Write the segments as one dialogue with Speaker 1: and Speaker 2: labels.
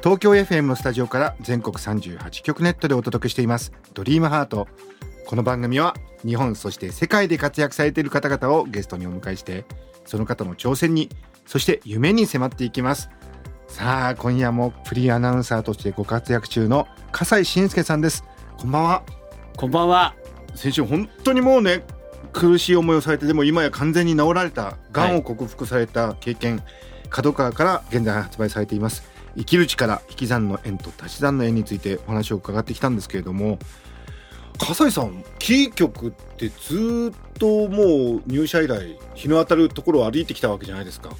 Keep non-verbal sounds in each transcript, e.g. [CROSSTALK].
Speaker 1: 東京 FM のスタジオから全国38局ネットでお届けしています。ドリームハート。この番組は日本そして世界で活躍されている方々をゲストにお迎えしてその方の挑戦にそして夢に迫っていきます。さあ今夜もフリーアナウンサーとしてご活躍中の笠井信介さんです。こんばんは。
Speaker 2: こんばんは。
Speaker 1: 先週本当にもうね苦しい思いをされてでも今や完全に治られた。がんを克服された経験、角川から現在発売されています生きる力引き算の縁と足し算の縁についてお話を伺ってきたんですけれども笠井さんキー局ってずっともう入社以来日の当たるところを歩いてきたわけじゃないですか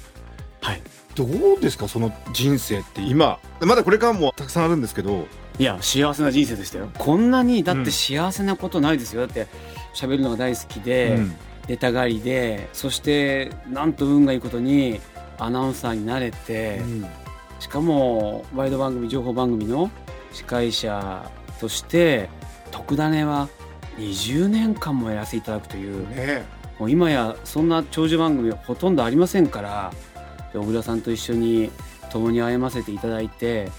Speaker 2: はい。
Speaker 1: どうですかその人生って今まだこれからもたくさんあるんですけど
Speaker 2: いや、幸せな人生でしたよ。こんなに、だって幸せなことないですよ。だって、喋るのが大好きで、
Speaker 1: うん
Speaker 2: 出たがりで、そして、なんと運がいいことに、アナウンサーになれて、しかも、ワイド番組、情報番組の司会者として、特ダネは20年間もやらせていただくという、
Speaker 1: ね
Speaker 2: もう今やそんな長寿番組はほとんどありませんからで小倉さんと一緒に共に歩ませていただいて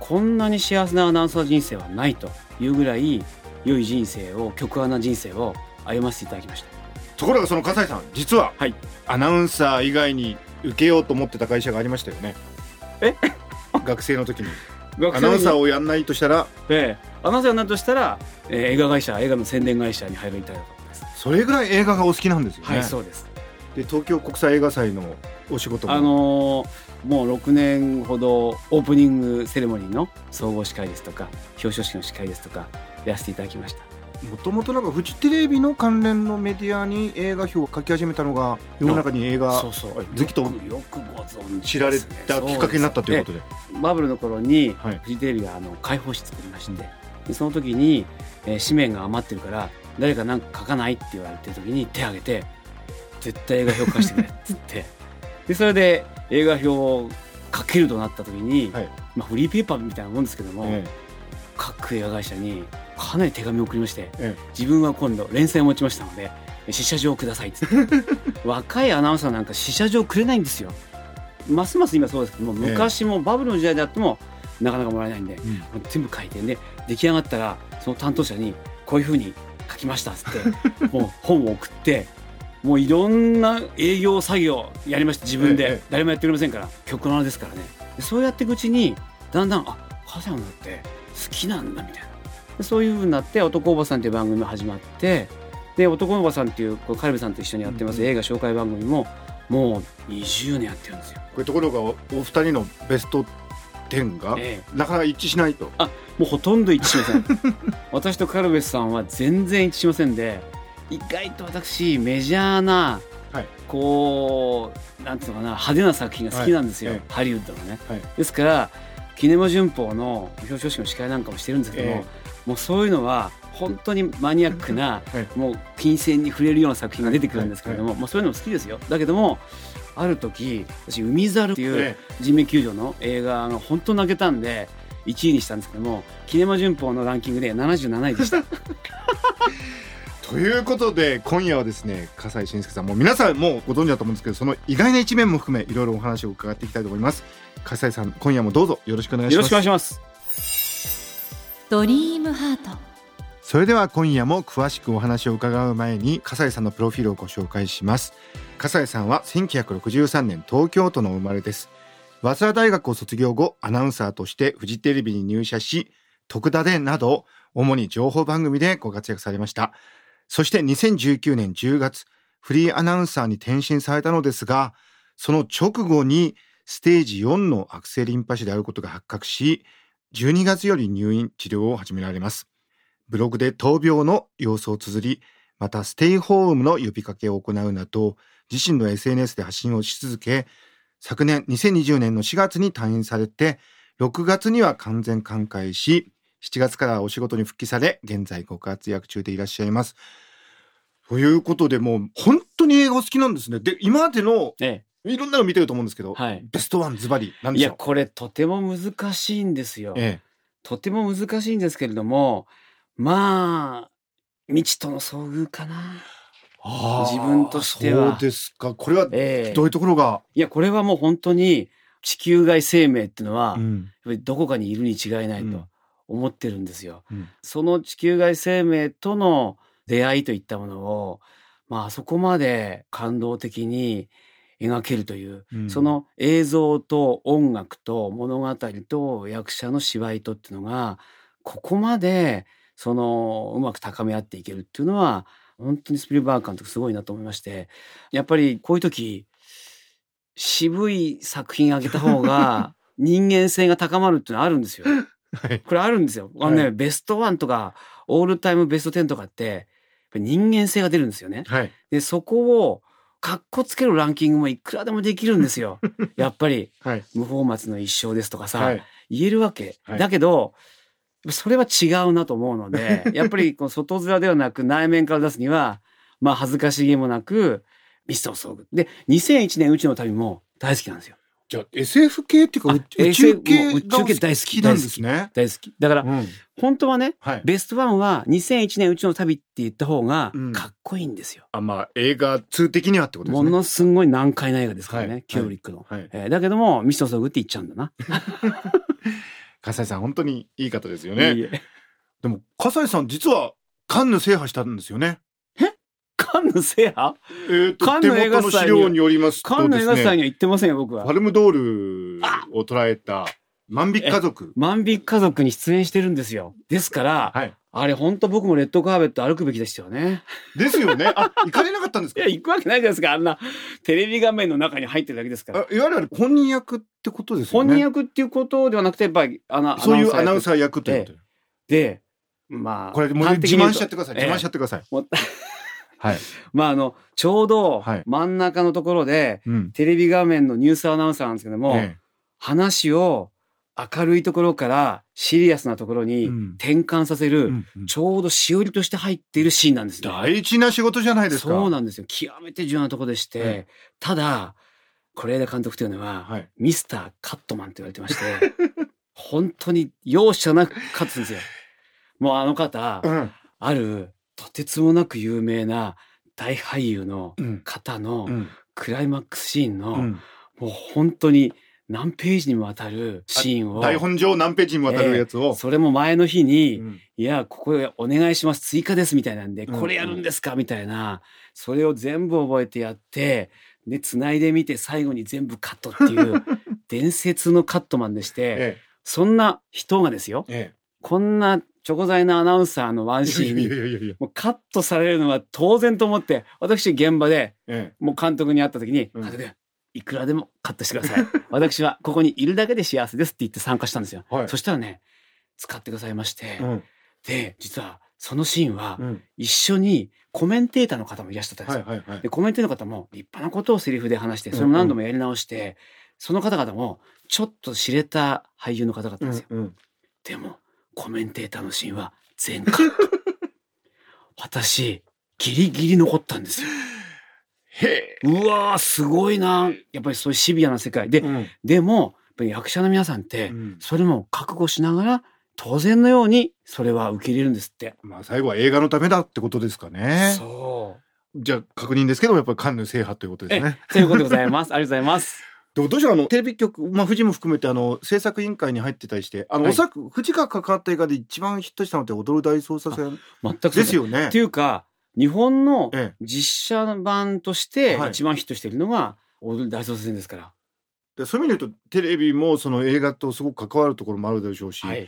Speaker 2: こんなに幸せなアナウンサー人生はないというぐらい良い人生を極安な人生を歩ませていただきました。
Speaker 1: ところがその笠井さん実は、
Speaker 2: はい。
Speaker 1: アナウンサー以外に受けようと思ってた会社がありましたよね
Speaker 2: え？[LAUGHS]
Speaker 1: 学生の時に。アナウンサー
Speaker 2: を、
Speaker 1: をやんないとしたら？
Speaker 2: ええ、アナウンサーになるとしたら、えー映画会社映画の宣伝会社に入りたいと思います。
Speaker 1: それぐらい映画がお好きなんですよね、
Speaker 2: はいそうです。
Speaker 1: で東京国際映画祭のお仕事も？
Speaker 2: あのーもう6年ほどオープニングセレモニーの総合司会ですとか表彰式の司会ですとかやらせていただきました
Speaker 1: もともとなんかフジテレビの関連のメディアに映画表を書き始めたのが世の中に映画
Speaker 2: そうそう。
Speaker 1: 好きと
Speaker 2: よくよくご存知
Speaker 1: 知られたきっかけになったということ
Speaker 2: で。
Speaker 1: で
Speaker 2: バブルの頃に
Speaker 1: はい。
Speaker 2: フジテレビがあの開放誌作りまして、でその時に、えー紙面が余ってるから誰か何か書かないって言われてる時に手を挙げて絶対映画表書かせてくれっつって [LAUGHS] でそれで映画表を書けるとなった時に、
Speaker 1: はい。
Speaker 2: まあ、フリーペーパーみたいなもんですけども、
Speaker 1: え。
Speaker 2: 各映画会社にかなり手紙を送りまして
Speaker 1: ええ。
Speaker 2: 自分は今度連載を持ちましたので試写状をくださいっつって。[LAUGHS] 若いアナウンサーなんか試写状くれないんですよ。ますます今そうですけども
Speaker 1: ええ。
Speaker 2: 昔もバブルの時代であってもなかなかもらえないんで、
Speaker 1: えうん
Speaker 2: 全部書いてで出来上がったらその担当者にこういうふうに書きましたっつって [LAUGHS] もう本を送ってもういろんな営業作業やりました自分で、
Speaker 1: ええ
Speaker 2: 誰もやってくれませんから曲のですからね。でそうやっていくうちにだんだんあ母さんだって好きなんだみたいな。でそういうふうになって「男おばさん」っていう番組が始まってで男おばさんっていうカルベさんと一緒にやってます、
Speaker 1: うん
Speaker 2: 映画紹介番組ももう20年やってるんですよ。
Speaker 1: これところがおお二人のベスト10が
Speaker 2: ええ。
Speaker 1: なかなか一致しないと。
Speaker 2: もうほとんど一致しません。[LAUGHS] 私とカルベスさんは全然一致しませんで意外と私メジャーな、
Speaker 1: はい。
Speaker 2: こうなんていうのかな派手な作品が好きなんですよ、
Speaker 1: はい。え
Speaker 2: ハリウッドのね、
Speaker 1: はい。
Speaker 2: ですからキネマ旬報の表彰式の司会なんかもしてるんですけども、
Speaker 1: え
Speaker 2: もうそういうのは本当にマニアックな、
Speaker 1: はい。
Speaker 2: もう金銭に触れるような作品が出てくるんですけれども、まあ、そういうのも好きですよ。だけどもある時私「海猿」っていう
Speaker 1: え
Speaker 2: 人命救助の映画が本当泣けたんで1位にしたんですけどもキネマ旬報のランキングで77位でした。[LAUGHS]
Speaker 1: ということで今夜はですね笠井信介さんもう皆さんもうご存知だと思うんですけどその意外な一面も含めいろいろお話を伺っていきたいと思います。笠井さん今夜もどうぞよろしくお願いし
Speaker 2: よろし
Speaker 1: ます
Speaker 2: くお願いします
Speaker 3: ドリームハート。
Speaker 1: それでは今夜も詳しくお話を伺う前に笠井さんのプロフィールをご紹介します。笠井さんは1963年東京都の生まれです。早稲田大学を卒業後アナウンサーとしてフジテレビに入社し徳田でなど主に情報番組でご活躍されました。そして2019年10月フリーアナウンサーに転身されたのですがその直後にステージ4の悪性リンパ腫であることが発覚し12月より入院治療を始められます。ブログで闘病の様子を綴り、またステイホームの呼びかけを行うなど、自身の SNS で発信をし続け、昨年2020年の4月に退院されて、6月には完全寛解し7月からお仕事に復帰され現在ご活躍中でいらっしゃいます。ということでもう本当に映画お好きなんですね。で今までのいろんなの見てると思うんですけど、
Speaker 2: え、はい。
Speaker 1: ベストワンズバリなんでしょう？
Speaker 2: いやこれとても難しいんですよ。
Speaker 1: え
Speaker 2: とても難しいんですけれどもまあ未知との遭遇かな。自分としては。
Speaker 1: そうですか。これは
Speaker 2: ええ。
Speaker 1: どういうところが、
Speaker 2: いやこれはもう本当に地球外生命っていうのは、やっ
Speaker 1: うん
Speaker 2: ぱりどこかにいるに違いない
Speaker 1: うん。
Speaker 2: と思ってるんですよ。
Speaker 1: うん。
Speaker 2: その地球外生命との出会いといったものをまああそこまで感動的に描けるという
Speaker 1: うん
Speaker 2: その映像と音楽と物語と役者の芝居とっていうのがここまでそのうまく高め合っていけるっていうのは本当にスピルバーグ監督すごいなと思いましてやっぱりこういう時渋い作品あげた方が [LAUGHS] 人間性が高まるっていうのはあるんですよ。
Speaker 1: はい
Speaker 2: これあるんですよ。あのね、
Speaker 1: はい
Speaker 2: ベストワンとかオールタイムベスト10とかって人間性が出るんですよね。
Speaker 1: はい
Speaker 2: でそこをかっこつけるランキングもいくらでもできるんですよ。[LAUGHS] やっぱり
Speaker 1: はい
Speaker 2: 無法末の一生ですとかさ、
Speaker 1: はい
Speaker 2: 言えるわけ。
Speaker 1: はい
Speaker 2: だけどそれは違うなと思うので [LAUGHS] やっぱりこの外面ではなく内面から出すにはまあ恥ずかしげもなくミストを遭遇。で2001年宇宙の旅も大好きなんですよ。
Speaker 1: じゃあ SF 系っていうか
Speaker 2: あ
Speaker 1: 宇宇宙系
Speaker 2: 宇宙系大好き
Speaker 1: なんですね。
Speaker 2: 大好き。だから
Speaker 1: うん
Speaker 2: 本当はね
Speaker 1: はい。
Speaker 2: ベストワンは2001年宇宙の旅って言った方が
Speaker 1: うん
Speaker 2: かっこいいんですよ。
Speaker 1: あまあ映画通的にはってことですね。
Speaker 2: ものすごい難解な映画ですからね、
Speaker 1: はい
Speaker 2: キューブリックの。
Speaker 1: はい。
Speaker 2: えーだけども、ミストソグって言っちゃうんだな。[LAUGHS]
Speaker 1: 笠井さん本当にいい方ですよ
Speaker 2: い
Speaker 1: ね。
Speaker 2: いえ
Speaker 1: でも笠井さん実はカンヌ制覇したんですよね。
Speaker 2: カンヌ制覇
Speaker 1: えっと
Speaker 2: カン
Speaker 1: の
Speaker 2: ヌ映画祭
Speaker 1: 資料によります
Speaker 2: カンヌ映。画祭には行ってませんよ、僕は
Speaker 1: パ。ルムドールを捉えた万引き家族。
Speaker 2: 万引き家族に出演してるんですよ。ですから、
Speaker 1: はい。
Speaker 2: あれ本当僕もレッドカーペット歩くべきでしたよね。
Speaker 1: ですよね。あ行かれなかったんですか？[LAUGHS]
Speaker 2: いや、。行くわけないじゃないですか。あんなテレビ画面の中に入ってるだけですから。
Speaker 1: あいわゆる本人役ってことですよね。
Speaker 2: 本人役っていうことではなくて、やっぱり、あの、
Speaker 1: そういうアナウン
Speaker 2: ー
Speaker 1: サー役ということで。
Speaker 2: で、まあ、
Speaker 1: これもう自慢しちゃってください。
Speaker 2: ええ
Speaker 1: 自慢しちゃってください。はい。
Speaker 2: まあ、あの、ちょうど
Speaker 1: はい
Speaker 2: 真ん中のところで、
Speaker 1: うん。
Speaker 2: テレビ画面のニュースアナウンサーなんですけども、
Speaker 1: え
Speaker 2: 話を明るいところからシリアスなところに
Speaker 1: うん
Speaker 2: 転換させ
Speaker 1: え
Speaker 2: る、
Speaker 1: うんうん
Speaker 2: ちょうどしおりとして入っているシーンなんですね。
Speaker 1: 大事な仕事じゃないですか。
Speaker 2: そうなんですよ。極めて重要なところでして、
Speaker 1: え
Speaker 2: ただ、是枝監督というのは、
Speaker 1: はい。
Speaker 2: ミスターカットマンと言われてまして、本当に容赦なく勝つんですよ。もうあの方、
Speaker 1: うん。
Speaker 2: あるとてつもなく有名な大俳優の
Speaker 1: うん。
Speaker 2: 方の
Speaker 1: うん。
Speaker 2: クライマックスシーンの、
Speaker 1: うん
Speaker 2: もう本当に何ページにもわたるシーンを、
Speaker 1: 台本上何ページにもわたるやつを。
Speaker 2: それも前の日に、
Speaker 1: うん
Speaker 2: いや、ここへお願いします、追加ですみたいなんで、
Speaker 1: うん
Speaker 2: これやるんですか？みたいな、それを全部覚えてやって、で、繋いでみて最後に全部カットっていう、[LAUGHS] 伝説のカットマンでして、
Speaker 1: え
Speaker 2: そんな人がですよ、
Speaker 1: え。え
Speaker 2: こんなチョコ材のアナウンサーのワンシーンに。もうカットされるのは当然と思って、私現場で
Speaker 1: え
Speaker 2: もう監督に会った時に、
Speaker 1: うん
Speaker 2: 監督いくらでもカットしてください。[LAUGHS] 私はここにいるだけで幸せですって言って参加したんですよ。
Speaker 1: え。はい。
Speaker 2: そしたらね、使ってくださいまして、
Speaker 1: うん。
Speaker 2: で、実はそのシーンは
Speaker 1: うん。
Speaker 2: 一緒にコメンテーターの方もいらっしゃったんですよ。
Speaker 1: はいはいはい
Speaker 2: で、。コメンテーターの方も立派なことをセリフで話して、それも何度もやり直して、その方々もちょっと知れた俳優の方々
Speaker 1: うん
Speaker 2: ですよ。
Speaker 1: うん。
Speaker 2: でも、コメンテーターのシーンは全カット。[LAUGHS] 私、ギリギリ残ったんですよ。
Speaker 1: へえ。
Speaker 2: うわー、すごいな。やっぱりそういうシビアな世界で、
Speaker 1: うん
Speaker 2: でも、やっぱり役者の皆さんって、
Speaker 1: うん
Speaker 2: それも覚悟しながら、当然のように、それは受け入れるんですって。
Speaker 1: まあ最後は映画のためだってことですかね。
Speaker 2: そう。
Speaker 1: じゃあ確認ですけどやっぱりカンヌ制覇ということですね。
Speaker 2: ということでございます。ありがとうございます。
Speaker 1: でもどうしようあのテレビ局まあ富士も含めてあの制作委員会に入ってたりしてあの、
Speaker 2: はい
Speaker 1: おそらく富士が関わった映画で一番ヒットしたのって踊る大捜査線
Speaker 2: 全く
Speaker 1: ですよね
Speaker 2: って。いうか、日本の
Speaker 1: ええ
Speaker 2: 実写版として
Speaker 1: はい
Speaker 2: 一番ヒットしているのが、踊る大捜査線ですから。
Speaker 1: でそういう意味で言うとテレビもその映画とすごく関わるところもあるでしょうし、
Speaker 2: はい。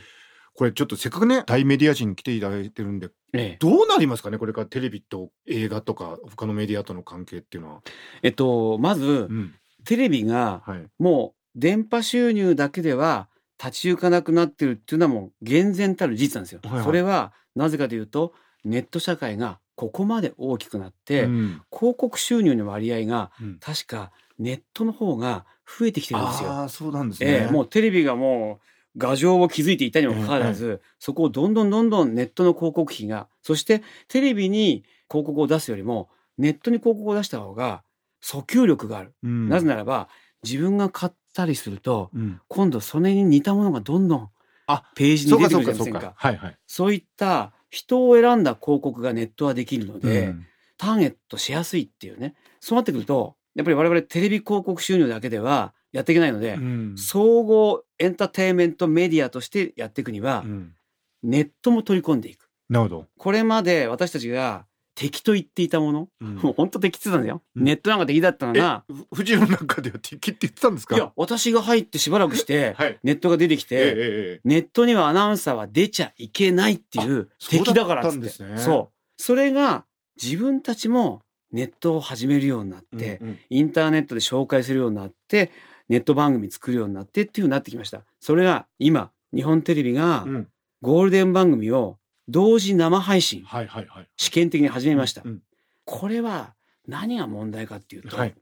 Speaker 1: これちょっとせっかくね大メディア人に来ていただいてるんで
Speaker 2: ええ。
Speaker 1: どうなりますかねこれからテレビと映画とか他のメディアとの関係っていうのは。
Speaker 2: えっと、まず
Speaker 1: う、ん
Speaker 2: テレビが
Speaker 1: はい
Speaker 2: もう電波収入だけでは立ち行かなくなってるっていうのはもう厳然たる事実なんですよ。
Speaker 1: はいはい
Speaker 2: それはなぜかというと、ネット社会がここまで大きくなって、
Speaker 1: うん
Speaker 2: 広告収入の割合が
Speaker 1: うん
Speaker 2: 確かネットの方が増えてきてるんですよ。
Speaker 1: ああそうなんですね。
Speaker 2: ええもうテレビがも牙城を築いていたにもかかわらず、そこをどんどんどんどんネットの広告費が、そしてテレビに広告を出すよりも、ネットに広告を出した方が訴求力がある。
Speaker 1: うん
Speaker 2: なぜならば、自分が買ったりすると、
Speaker 1: うん
Speaker 2: 今度それに似たものがどんどん
Speaker 1: あ
Speaker 2: ページに出てくるじゃないですか。
Speaker 1: かはいはい
Speaker 2: そういった人を選んだ広告がネットはできるので、
Speaker 1: うん
Speaker 2: ターゲットしやすいっていうね。そうなってくると、やっぱり我々テレビ広告収入だけではやっていけないので、
Speaker 1: うん
Speaker 2: 総合エンターテインメントメディアとしてやっていくには
Speaker 1: う、ん
Speaker 2: ネットも取り込んでいく。
Speaker 1: なるほど
Speaker 2: これまで私たちが敵と言っていたもの、
Speaker 1: うん。
Speaker 2: もう本当敵ってたんだよ。
Speaker 1: うん。
Speaker 2: ネットなんか敵だったのが、
Speaker 1: ふ富士の中では敵って言ってたんですか？
Speaker 2: いや、私が入ってしばらくして、
Speaker 1: はい。
Speaker 2: ネットが出てきて、
Speaker 1: えええ
Speaker 2: ネットにはアナウンサーは出ちゃいけないっていう
Speaker 1: そう
Speaker 2: 敵だからっつって。
Speaker 1: だったんですね。
Speaker 2: そう。それが自分たちもネットを始めるようになって、
Speaker 1: うんうん。
Speaker 2: インターネットで紹介するようになって、ネット番組作るようになってっていうふうになってきました。それが今、日本テレビが
Speaker 1: うん。
Speaker 2: ゴールデン番組を同時生配信、
Speaker 1: はいはいはい。
Speaker 2: 試験的に始めました。
Speaker 1: うん
Speaker 2: これは何が問題かっていうと、
Speaker 1: はい。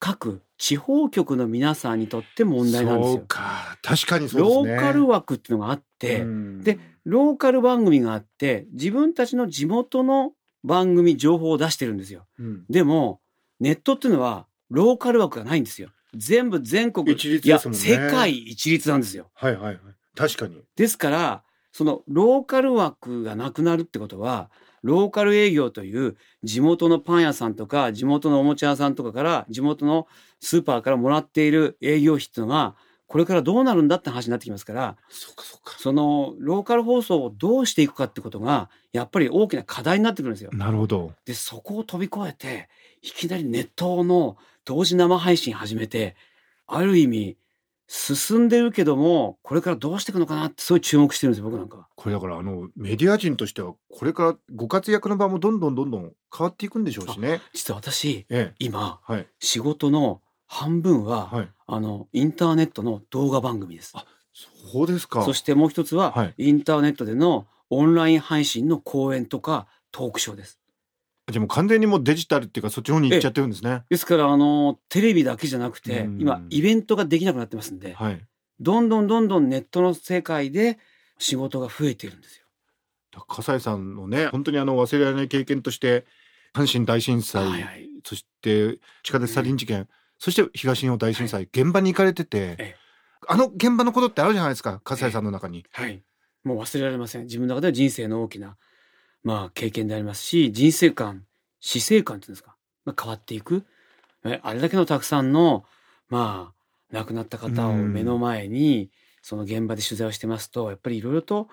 Speaker 2: 各地方局の皆さんにとって問題なんです
Speaker 1: そう
Speaker 2: よ。
Speaker 1: か。確かにそうですね。
Speaker 2: ローカル枠っていうのがあって、
Speaker 1: うん。
Speaker 2: でローカル番組があって、自分たちの地元の番組情報を出してるんですよ。
Speaker 1: うん。
Speaker 2: でも、ネットっていうのは、ローカル枠がないんですよ。全部全国、
Speaker 1: 一律
Speaker 2: いや、世界一律なんですよ。
Speaker 1: はいはいはい。確かに。
Speaker 2: ですから、そのローカル枠がなくなるってことは、ローカル営業という地元のパン屋さんとか、地元のおもちゃ屋さんとかから、地元のスーパーからもらっている営業費っていうのが、これからどうなるんだって話になってきますから、
Speaker 1: そうかそうか
Speaker 2: そのローカル放送をどうしていくかってことが、やっぱり大きな課題になってくるんですよ。
Speaker 1: なるほど
Speaker 2: で、そこを飛び越えて、いきなりネットの同時生配信始めて、ある意味、進んでるけども、これからどうしていくのかなって、そういう注目してるんですよ、僕なんかは。
Speaker 1: これだからあのメディア人としてはこれからご活躍の場もどんどんどんどん変わっていくんでしょうしね
Speaker 2: 実は私、
Speaker 1: ええ
Speaker 2: 今、
Speaker 1: はい
Speaker 2: 仕事の半分は、
Speaker 1: はい
Speaker 2: あの、インターネットの動画番組です。
Speaker 1: あそうですか
Speaker 2: そしてもう一つは、
Speaker 1: はい
Speaker 2: インターネットでのオンライン配信の講演とかトークショーです。
Speaker 1: じゃあもう完全にもうデジタルっていうかそっちの方に行っちゃってるんですね。
Speaker 2: ですから、あの、テレビだけじゃなくて
Speaker 1: う、ん。
Speaker 2: 今、イベントができなくなってますんで、
Speaker 1: はい。
Speaker 2: どんどんどんどんネットの世界で仕事が増えてるんですよ。
Speaker 1: 笠井さんのね本当にあの忘れられない経験として阪神大震災、
Speaker 2: はいはい。
Speaker 1: そして地下鉄サリン事件、そして東日本大震災、現場に行かれてて、
Speaker 2: ええ。
Speaker 1: あの現場のことってあるじゃないですか笠井さんの中に、
Speaker 2: はい。もう忘れられません。自分の中では人生の大きな、まあ、経験でありますし、人生観、死生観っていうんですか、が変わっていく。えあれだけのたくさんの、まあ、亡くなった方を
Speaker 1: うん
Speaker 2: 目の前に、その現場で取材をしてますと、やっぱりいろいろと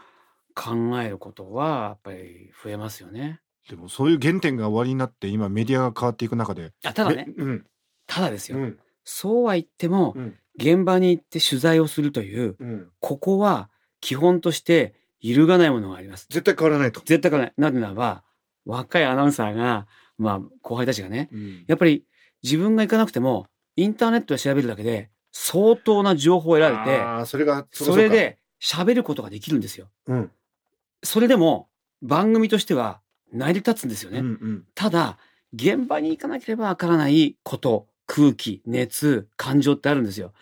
Speaker 2: 考えることは、やっぱり増えますよね。
Speaker 1: でもそういう原点が終わりになって今メディアが変わっていく中で
Speaker 2: あただね
Speaker 1: め、うん
Speaker 2: ただですよ。
Speaker 1: うん
Speaker 2: そうは言っても、
Speaker 1: うん
Speaker 2: 現場に行って取材をするという、
Speaker 1: うん
Speaker 2: ここは基本として揺るがないものがあります。
Speaker 1: 絶対変わらないと、
Speaker 2: 絶対変わらない。なぜならば、若いアナウンサーが、まあ、後輩たちがね、
Speaker 1: うん
Speaker 2: やっぱり自分が行かなくても、インターネットで調べるだけで、相当な情報を得られて、
Speaker 1: あーそれが
Speaker 2: それ、で喋ることができるんですよ。
Speaker 1: うん
Speaker 2: それでも、番組としては成り立つんですよね。
Speaker 1: うんうん
Speaker 2: ただ、現場に行かなければわからないこと、空気、熱、感情ってあるんですよ。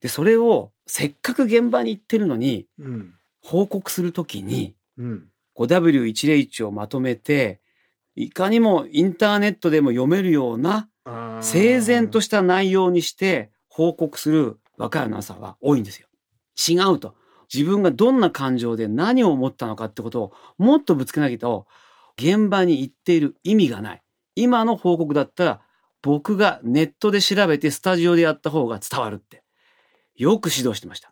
Speaker 2: で、それを、せっかく現場に行ってるのに、
Speaker 1: うん
Speaker 2: 報告するときに、
Speaker 1: うん、
Speaker 2: 5W101 をまとめて、いかにもインターネットでも読めるような整然とした内容にして報告する若いアナウンサーは多いんですよ。違うと。自分がどんな感情で何を思ったのかってことをもっとぶつけなきゃと、現場に行っている意味がない。今の報告だったら、僕がネットで調べてスタジオでやった方が伝わるって。よく指導してました。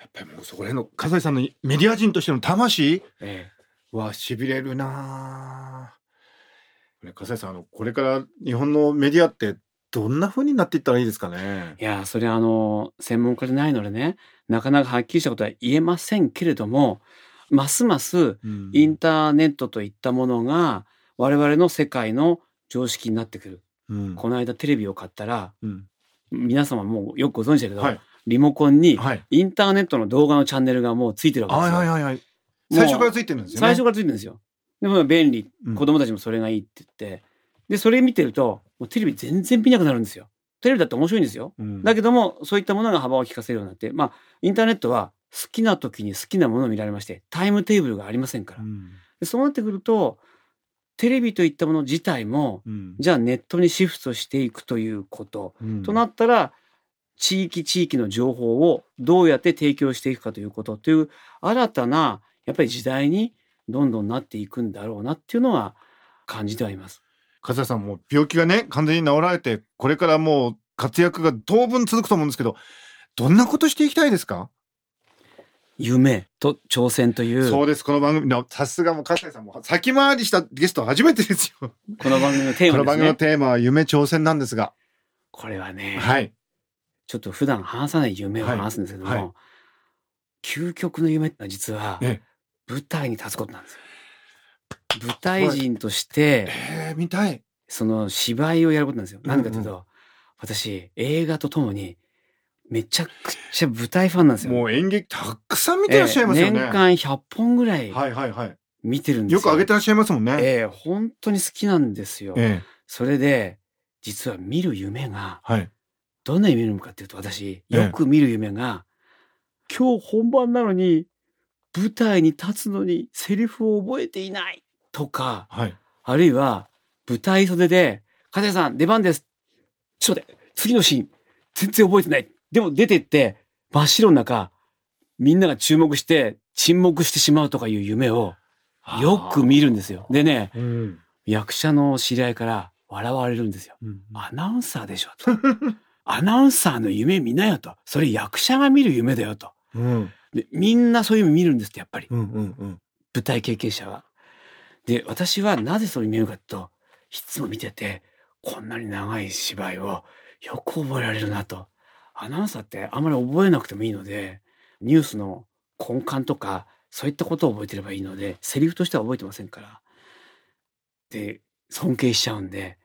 Speaker 1: やっぱりもうそこら辺の笠井さんのメディア人としての魂
Speaker 2: え
Speaker 1: はしびれるなあ。ね笠井さんあのこれから日本のメディアってどんな風になっていったらいいですかね？
Speaker 2: えいや、それはあの、専門家でないのでね、なかなかはっきりしたことは言えませんけれども、ますます
Speaker 1: うん。
Speaker 2: インターネットといったものが我々の世界の常識になってくる。
Speaker 1: うん。
Speaker 2: この間テレビを買ったら、
Speaker 1: うん。
Speaker 2: 皆様もうよくご存知だけど、
Speaker 1: はい
Speaker 2: リモコンに
Speaker 1: はい
Speaker 2: インターネットの動画のチャンネルがもうついてるわけですよ。
Speaker 1: はいはいはい最初からついてるんですよね
Speaker 2: 最初からついてるんですよ。でも便利
Speaker 1: うん。
Speaker 2: 子供たちもそれがいいって言って。で、それ見てると、もうテレビ全然見なくなるんですよ。テレビだって面白いんですよ。
Speaker 1: うん
Speaker 2: だけども、そういったものが幅を利かせるようになって、まあ、インターネットは好きな時に好きなものを見られましてタイムテーブルがありませんから、
Speaker 1: うん
Speaker 2: でそうなってくるとテレビといったもの自体も
Speaker 1: うん
Speaker 2: じゃあネットにシフトしていくということ、
Speaker 1: うん
Speaker 2: となったら地域地域の情報をどうやって提供していくかということという新たなやっぱり時代にどんどんなっていくんだろうなっていうのは感じてはいます。
Speaker 1: 笠井さんもう病気がね完全に治られてこれからもう活躍が当分続くと思うんですけどどんなことしていきたいですか、
Speaker 2: 夢と挑戦という
Speaker 1: そうですこの番組のさすがもう笠井さんも先回りしたゲスト初めてですよ
Speaker 2: この番組のテー
Speaker 1: この番組の。テーマは夢挑戦なんですが
Speaker 2: これはね、
Speaker 1: はい
Speaker 2: ちょっと普段話さない夢を話すんですけども、
Speaker 1: はい。はい
Speaker 2: 究極の夢ってのは実は
Speaker 1: え
Speaker 2: 舞台に立つことなんですよ。舞台。人として
Speaker 1: えー、見たい。
Speaker 2: その芝居をやることなんですよ。
Speaker 1: うん
Speaker 2: なんでかというと、私映画とともにめちゃくちゃ舞台ファンなんですよ。
Speaker 1: もう演劇たくさん見てらっしゃいますよね、
Speaker 2: ええ年間100本ぐらい
Speaker 1: はいはいはい。
Speaker 2: 見てるんですよ。
Speaker 1: よく上げてらっしゃいますもんね。
Speaker 2: ええ本当に好きなんですよ。
Speaker 1: ええ。
Speaker 2: それで実は見る夢が
Speaker 1: はい
Speaker 2: どんな夢見るのかっていうと私
Speaker 1: ええ。
Speaker 2: よく見る夢が、今日本番なのに舞台に立つのにセリフを覚えていないとか
Speaker 1: はい。
Speaker 2: あるいは舞台袖で「加谷さん出番です」ちょっと待って次のシーン全然覚えてない。でも出てって真っ白の中みんなが注目して沈黙してしまうとかいう夢をよく見るんですよ。でね
Speaker 1: うん。
Speaker 2: 役者の知り合いから笑われるんですよ。
Speaker 1: うん
Speaker 2: アナウンサーでしょ。と。[LAUGHS] アナウンサーの夢見なよと。それ役者が見る夢だよと。
Speaker 1: うん
Speaker 2: でみんなそういう夢見るんですってやっぱり
Speaker 1: うんうんうん
Speaker 2: 舞台経験者は。で私はなぜそれ見るかといつも見ててこんなに長い芝居をよく覚えられるなと。アナウンサーってあんまり覚えなくてもいいのでニュースの根幹とかそういったことを覚えてればいいのでセリフとしては覚えてませんから。で尊敬しちゃうんで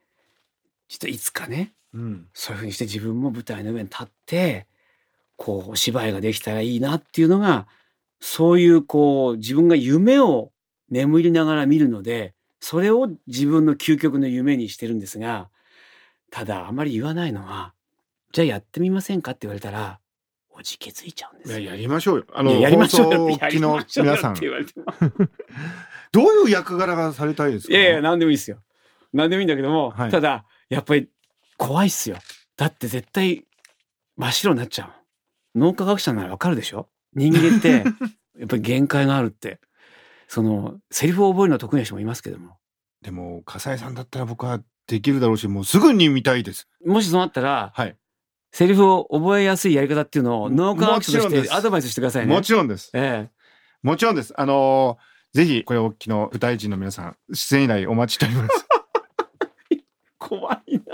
Speaker 2: 実はいつかね
Speaker 1: うん。
Speaker 2: そういうふうにして自分も舞台の上に立ってこうお芝居ができたらいいなっていうのがそういうこう自分が夢を眠りながら見るのでそれを自分の究極の夢にしてるんですがただあまり言わないのはじゃあやってみませんかって言われたらおじけづいちゃうんです
Speaker 1: ややりましょうよ。あ
Speaker 2: いややりましょうよ。
Speaker 1: 放送機の
Speaker 2: やりましょうよ
Speaker 1: 皆さん
Speaker 2: って言われても。[LAUGHS]
Speaker 1: どういう役柄がされたいですか？
Speaker 2: いやいや何でもいいですよ。何でもいいんだけども、
Speaker 1: はい。
Speaker 2: ただやっぱり怖いっすよ。だって絶対真っ白になっちゃう。脳科学者ならわかるでしょ？人間って [LAUGHS] やっぱり限界があるって。そのセリフを覚えるのは得意な人もいますけども。
Speaker 1: でも笠井さんだったら僕はできるだろうしもうすぐに見たいです
Speaker 2: もしそうなったら、
Speaker 1: はい
Speaker 2: セリフを覚えやすいやり方っていうのを脳科学者としてアドバイスしてくださいね。
Speaker 1: もちろんです
Speaker 2: え
Speaker 1: もちろんですあのーぜひこれをお聞きの舞台人の皆さん出演依頼お待ちしております
Speaker 2: え、[LAUGHS] 怖いな。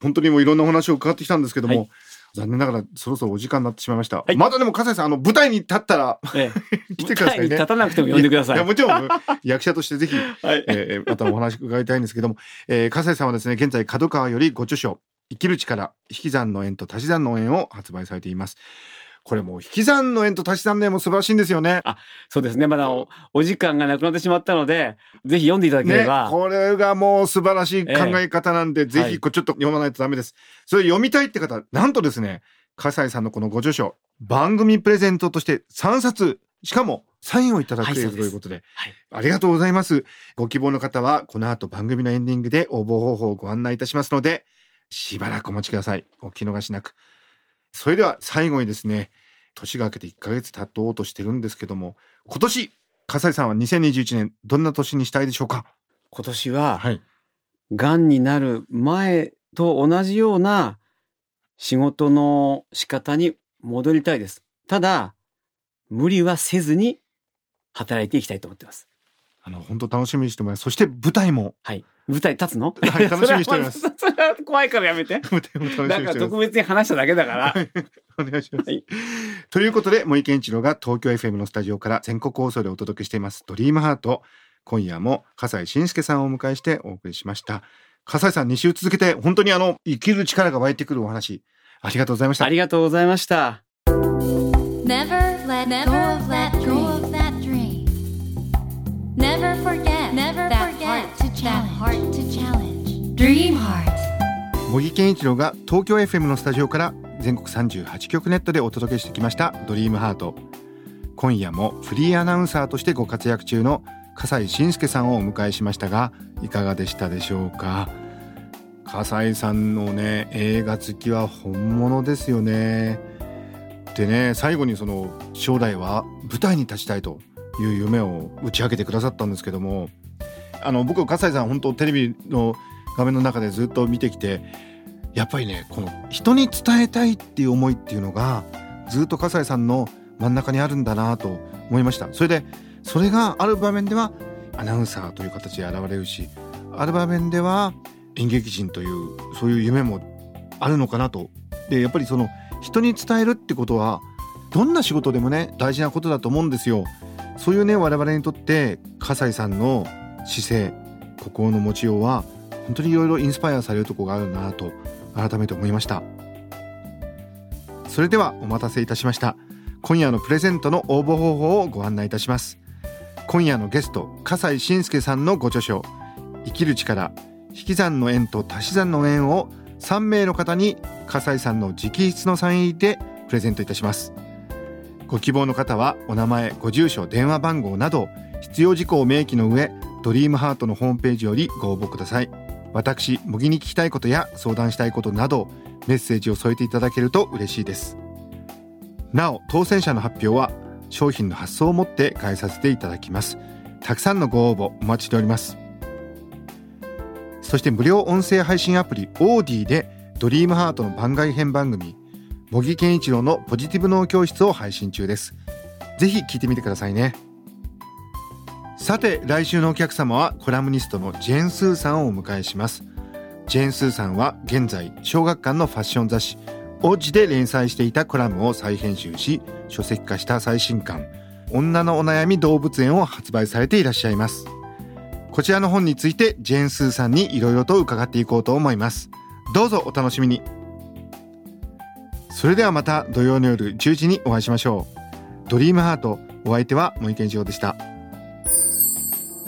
Speaker 1: 本当にもういろんなお話を伺ってきたんですけども、
Speaker 2: はい。
Speaker 1: 残念ながらそろそろお時間になってしまいました、
Speaker 2: はい。
Speaker 1: またでも笠井さんあの舞台に立ったら
Speaker 2: ええ、[LAUGHS]
Speaker 1: 来てくださいね。
Speaker 2: 立たなくても呼んでください。
Speaker 1: いやもちろん。[LAUGHS] 役者としてぜひ、
Speaker 2: はい。
Speaker 1: えーまたお話伺いたいんですけども、えー、笠井さんはですね現在角川よりご著書生きる力引き算の縁と足し算の縁を発売されていますこれもう引き算の縁と足し算の縁も素晴らしいんですよね
Speaker 2: そうですね。まだおお時間がなくなってしまったので、ぜひ読んでいただけ
Speaker 1: ね
Speaker 2: れば。
Speaker 1: これがもう素晴らしい考え方なんで、ぜ
Speaker 2: はい
Speaker 1: ひこうちょっと読まないとダメです。それ読みたいって方、なんとですね、笠井さんのこのご著書、番組プレゼントとして3冊、しかもサインをいただくという
Speaker 2: はいそうです
Speaker 1: ということで、
Speaker 2: はい
Speaker 1: ありがとうございます。ご希望の方は、この後番組のエンディングで応募方法をご案内いたしますので、しばらくお待ちください。お聞き逃しなく。それでは最後にですね、年が明けて1ヶ月経とうとしてるんですけども、今年、笠井さんは2021年、どんな年にしたいでしょうか？
Speaker 2: 今年は、
Speaker 1: はい。
Speaker 2: がんになる前と同じような仕事の仕方に戻りたいです。ただ、無理はせずに働いていきたいと思ってます。
Speaker 1: あの、本当楽しみにしてます。そして舞台も、
Speaker 2: はい。舞台立つの？
Speaker 1: はい楽しみにしております
Speaker 2: それはそれは怖いからやめて。
Speaker 1: 舞台も楽しみに
Speaker 2: なんか
Speaker 1: してます。
Speaker 2: 特別に話しただけだから。[LAUGHS]
Speaker 1: お願いします。
Speaker 2: はい
Speaker 1: ということで、森健一郎が東京 FM のスタジオから全国放送でお届けしています、ドリームハート。今夜も笠井信介さんをお迎えしてお送りしました。笠井さん、2週続けて、本当にあの、生きる力が湧いてくるお話、ありがとうございました
Speaker 2: あ。りがとうございました。
Speaker 1: 茂木健一郎が東京 FM のスタジオから全国38局ネットでお届けしてきました「ドリームハート。今夜もフリーアナウンサーとしてご活躍中の笠井信介さんをお迎えしましたがいかがでしたでしょうか？笠井さんのね映画好きは本物ですよね。でね最後にその将来は舞台に立ちたいという夢を打ち明けてくださったんですけどもあの僕笠井さん本当テレビの画面の中でずっと見てきてやっぱりねこの人に伝えたいっていう思いっていうのがずっと笠井さんの真ん中にあるんだなと思いました。それでそれがある場面ではアナウンサーという形で現れるしある場面では演劇人というそういう夢もあるのかなと。でやっぱりその人に伝えるってことはどんな仕事でもね大事なことだと思うんですよ。そういうね我々にとって笠井さんの姿勢心の持ちようは本当にいろいろインスパイアされるとこがあるなと改めて思いました。それではお待たせいたしました。今夜のプレゼントの応募方法をご案内いたします。今夜のゲスト笠井信介さんのご著書生きる力引き算の縁と足し算の縁を3名の方に笠井さんの直筆のサイン入りでプレゼントいたします。ご希望の方はお名前ご住所電話番号など必要事項を明記の上ドリームハートのホームページよりご応募ください。私模擬に聞きたいことや相談したいことなどメッセージを添えていただけると嬉しいです。なお当選者の発表は商品の発送をもって返させていただきます。たくさんのご応募お待ちしております。そして無料音声配信アプリオーディでドリームハートの番外編番組茂木健一郎のポジティブ脳教室を配信中です。ぜひ聞いてみてくださいね。さて来週のお客様はコラムニストのジェーン・スーさんをお迎えします。ジェーン・スーさんは現在小学館のファッション雑誌オジで連載していたコラムを再編集し書籍化した最新刊。女のお悩み動物園を発売されていらっしゃいます。こちらの本についてジェーン・スーさんにいろいろと伺っていこうと思います。どうぞお楽しみに。それではまた土曜の夜10時にお会いしましょう。ドリームハートお相手は森健一郎でした。